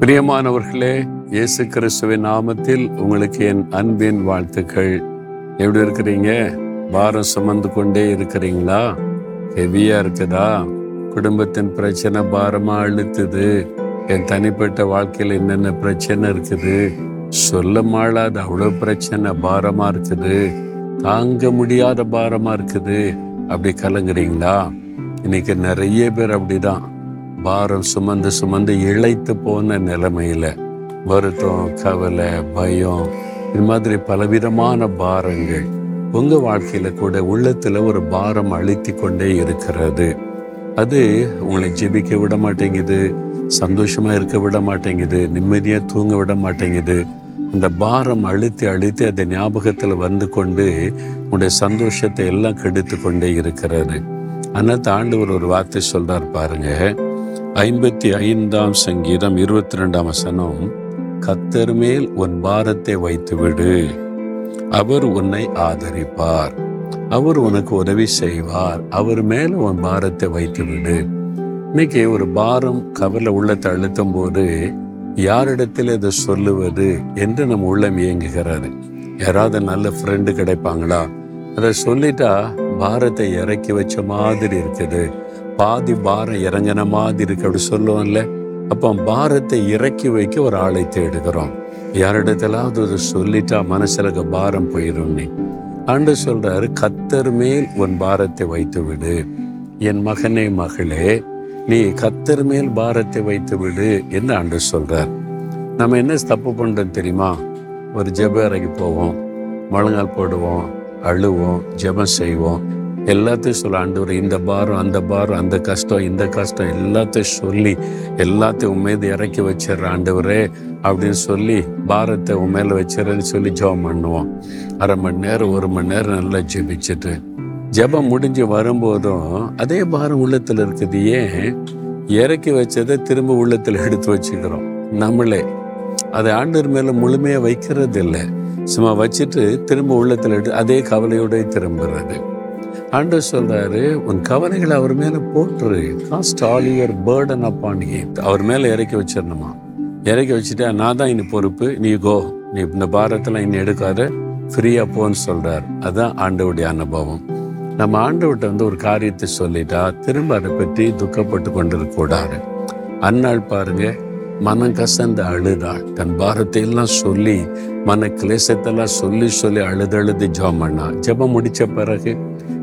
பிரியமானவர்களே இயேசு கிறிஸ்துவின் நாமத்தில் உங்களுக்கு என் அன்பின் வாழ்த்துக்கள். எப்படி இருக்கிறீங்க? பாரம் சுமந்து கொண்டே இருக்கிறீங்களா? ஹெவியா இருக்குதா? குடும்பத்தின் பிரச்சனை பாரமா அழுத்துது. என் தனிப்பட்ட வாழ்க்கையில் என்னென்ன பிரச்சனை இருக்குது? சொல்ல மாளாத அவ்வளோ பிரச்சனை பாரமா இருக்குது. தாங்க முடியாத பாரமா இருக்குது. அப்படி கலங்குறீங்களா? இன்னைக்கு நிறைய பேர் அப்படிதான். பாரம் சுமந்து சுமந்து இழைத்து போன நிலைமையில வருத்தம் கவலை பயம் இது மாதிரி பலவிதமான பாரங்கள் உங்க வாழ்க்கையில கூட உள்ளத்துல ஒரு பாரம் அழுத்தி கொண்டே இருக்கிறது. அது உங்களை ஜெபிக்க விட மாட்டேங்குது சந்தோஷமா இருக்க விட மாட்டேங்குது நிம்மதியா தூங்க விட மாட்டேங்குது. அந்த பாரம் அழுத்தி அழுத்தி அதை ஞாபகத்துல வந்து கொண்டு உங்களுடைய சந்தோஷத்தை எல்லாம் கெடுத்து கொண்டே இருக்கிறது. ஆனால் ஆண்டவர் ஒரு வார்த்தை சொல்றார் பாருங்க. ஐம்பத்தி ஐந்தாம் சங்கீதம் இருபத்தி ரெண்டாம் வசனம் கத்தர் மேல் உன் பாரத்தை வைத்து விடு அவர் உன்னை ஆதரிப்பார். அவர் உனக்கு உதவி செய்வார். அவர் மேல உன் பாரத்தை வைத்து விடு இன்னைக்கு ஒரு பாரம் கவலை உள்ளத்தை அழுத்தும் போது யாரிடத்தில் இதை சொல்லுவது என்று நம்ம உள்ளம் இயங்குகிறாரு யாராவது நல்ல ஃப்ரெண்டு கிடைப்பாங்களா? அதை சொல்லிட்டா பாரத்தை இறக்கி வச்ச மாதிரி இருக்குது. பாதி பாரம் இறங்கின மாதிரி இருக்கு. அப்படி சொல்லுவோம்ல. அப்போ பாரத்தை இறக்கி வைக்க ஒரு ஆளை தேடுகிறோம். யாரிடத்திலாவது அதை சொல்லிட்டா மனசில் பாரம் போயிடும் நீ ஆண்டு சொல்றாரு கத்தர் மேல் உன் பாரத்தை வைத்து விடு என் மகனே மகளே நீ கத்தர் மேல் பாரத்தை வைத்து விடு என்று ஆண்டு சொல்றார். நம்ம என்ன தப்பு பண்ணுறோம் தெரியுமா? ஒரு ஜெப அறைக்கு போவோம். முழங்கால் போடுவோம் அழுவோம் ஜெபம் செய்வோம். எல்லாத்தையும் சொல்ல ஆண்டவர் இந்த பாரம் அந்த பாரம் அந்த கஷ்டம் இந்த கஷ்டம் எல்லாத்தையும் சொல்லி எல்லாத்தையும் உண்மையை இறக்கி வச்சிடுற ஆண்டவரே அப்படின்னு சொல்லி பாரத்தை உண்மையில வச்சிடறேன்னு சொல்லி ஜெபம் பண்ணுவோம். அரை மணி நேரம் ஒரு மணி நேரம் நல்லா ஜெபிச்சுட்டு ஜெபம் முடிஞ்சு வரும்போதும் அதே பாரம் உள்ளத்தில் இருக்குது ஏன்? இறக்கி வச்சதை திரும்ப உள்ளத்தில் எடுத்து வச்சுக்கிறோம். நம்மளே. அதை ஆண்டவர் மேலே முழுமையாக வைக்கிறது இல்லை சும்மா வச்சுட்டு திரும்ப உள்ளத்தில் எடுத்து அதே கவலையோடய திரும்புறது. ஆண்டு சொல்றாரு உன் கவலைகளை அவர் மேல போட்டுரு cast all your burden upon அவர் மேல இறக்கி வச்சிடணுமா? இறக்கி வச்சுட்டா நான் தான் இனி பொறுப்பு. நீ கோ. நீ இந்த பாரத்தெல்லாம் இன்னும் எடுக்காத. ஃப்ரீயா போன்னு சொல்றார். அதுதான் ஆண்டவுடைய அனுபவம். நம்ம ஆண்டவர்கிட்ட வந்து ஒரு காரியத்தை சொல்லிட்டா திரும்ப அதை பற்றி துக்கப்பட்டு கொண்டிருக்க கூடாது அந்நாள் பாருங்க மனம் கசந்து அழுதாள். தன் பாரத்தை எல்லாம் சொல்லி மன கிளேசத்தெல்லாம் சொல்லி சொல்லி அழுது அழுது ஜெபம் பண்ணா. ஜெபம் முடித்த பிறகு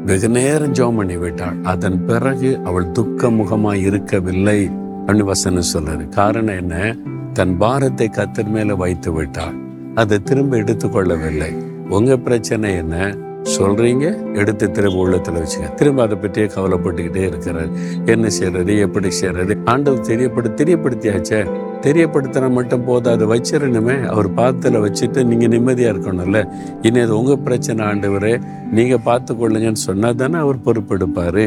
வெகு நேரம் ஜோம் பண்ணி விட்டாள். அதன் பிறகு அவள் துக்க முகமாய் இருக்கவில்லை. அப்படின்னு வசனம் சொல்லுது. காரணம் என்ன? தன் பாரத்தை கத்தர் மேல வைத்து விட்டாள். அதை திரும்ப எடுத்துக்கொள்ளவில்லை உங்க பிரச்சனை என்ன? சொல்றீங்க? எடுத்து திரும்ப உள்ளத்துல வச்சுங்க திரும்ப அதை பற்றியே கவலைப்பட்டுக்கிட்டே இருக்கிறார். என்ன செய்யறது எப்படி செய்யறது ஆண்டவர் தெரியப்படு தெரியப்படுத்தியாச்சே? தெரியப்படுத்தினா மட்டும் போதும். அதை வச்சிடணுமே அவர் பாத்தில் வச்சுட்டு நீங்கள் நிம்மதியாக இருக்கணும்ல. இனி அது உங்கள் பிரச்சனை ஆண்டவரே. நீங்கள் பார்த்து கொள்ளுங்கன்னு சொன்னால் தானே அவர் பொறுப்பெடுப்பார்.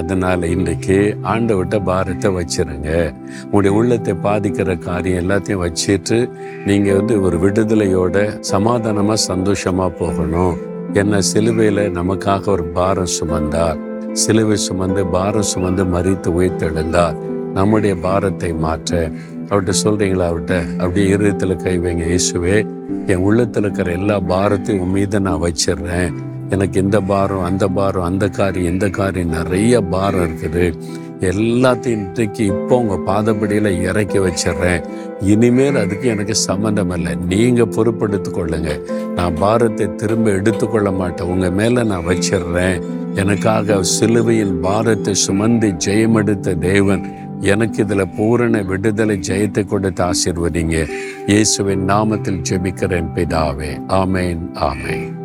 அதனால் இன்றைக்கு ஆண்டவர்கிட்ட பாரத்தை வச்சிருங்க. உங்களுடைய உள்ளத்தை பாதிக்கிற காரியம் எல்லாத்தையும் வச்சுட்டு நீங்கள் வந்து ஒரு விடுதலையோட சமாதானமாக சந்தோஷமாக போகணும். என்ன சிலுவையில் நமக்காக ஒரு பாரம் சுமந்தார். சிலுவை சுமந்து பாரம் சுமந்து மறித்து உயிர்த்தெழுந்தார். நம்முடைய பாரத்தை மாற்ற அவர்கிட்ட சொல்றீங்களா? அவர்கிட்ட அப்படியே இருதயத்தில் கை வைங்க இயேசுவே. என் உள்ளத்தில் இருக்கிற எல்லா பாரத்தையும் உன் மீது நான் வச்சிடுறேன். எனக்கு இந்த பாரம் அந்த பாரம் அந்த காரியம் இந்த காரியம் நிறைய பாரம் இருக்குது. எல்லாத்தையும் இன்றைக்கு இப்போ உங்கள் பாதப்படியில் இறக்கி வச்சிடுறேன். இனிமேல் அதுக்கு எனக்கு சம்மந்தம் இல்லை. நீங்கள் பொறுப்படுத்து கொள்ளுங்க. நான் பாரத்தை திரும்ப எடுத்துக்கொள்ள மாட்டேன். உங்கள் மேலே நான் வச்சிடுறேன். எனக்காக சிலுவையின் பாரத்தை சுமந்து ஜெயமெடுத்த தேவன் எனக்கு இதில் பூரண விடுதலை ஜெயத்தை கொடுத்து ஆசிர்வதிங்க. இயேசுவின் நாமத்தில் ஜெபிக்கிறேன் பிதாவே. ஆமேன் ஆமேன்.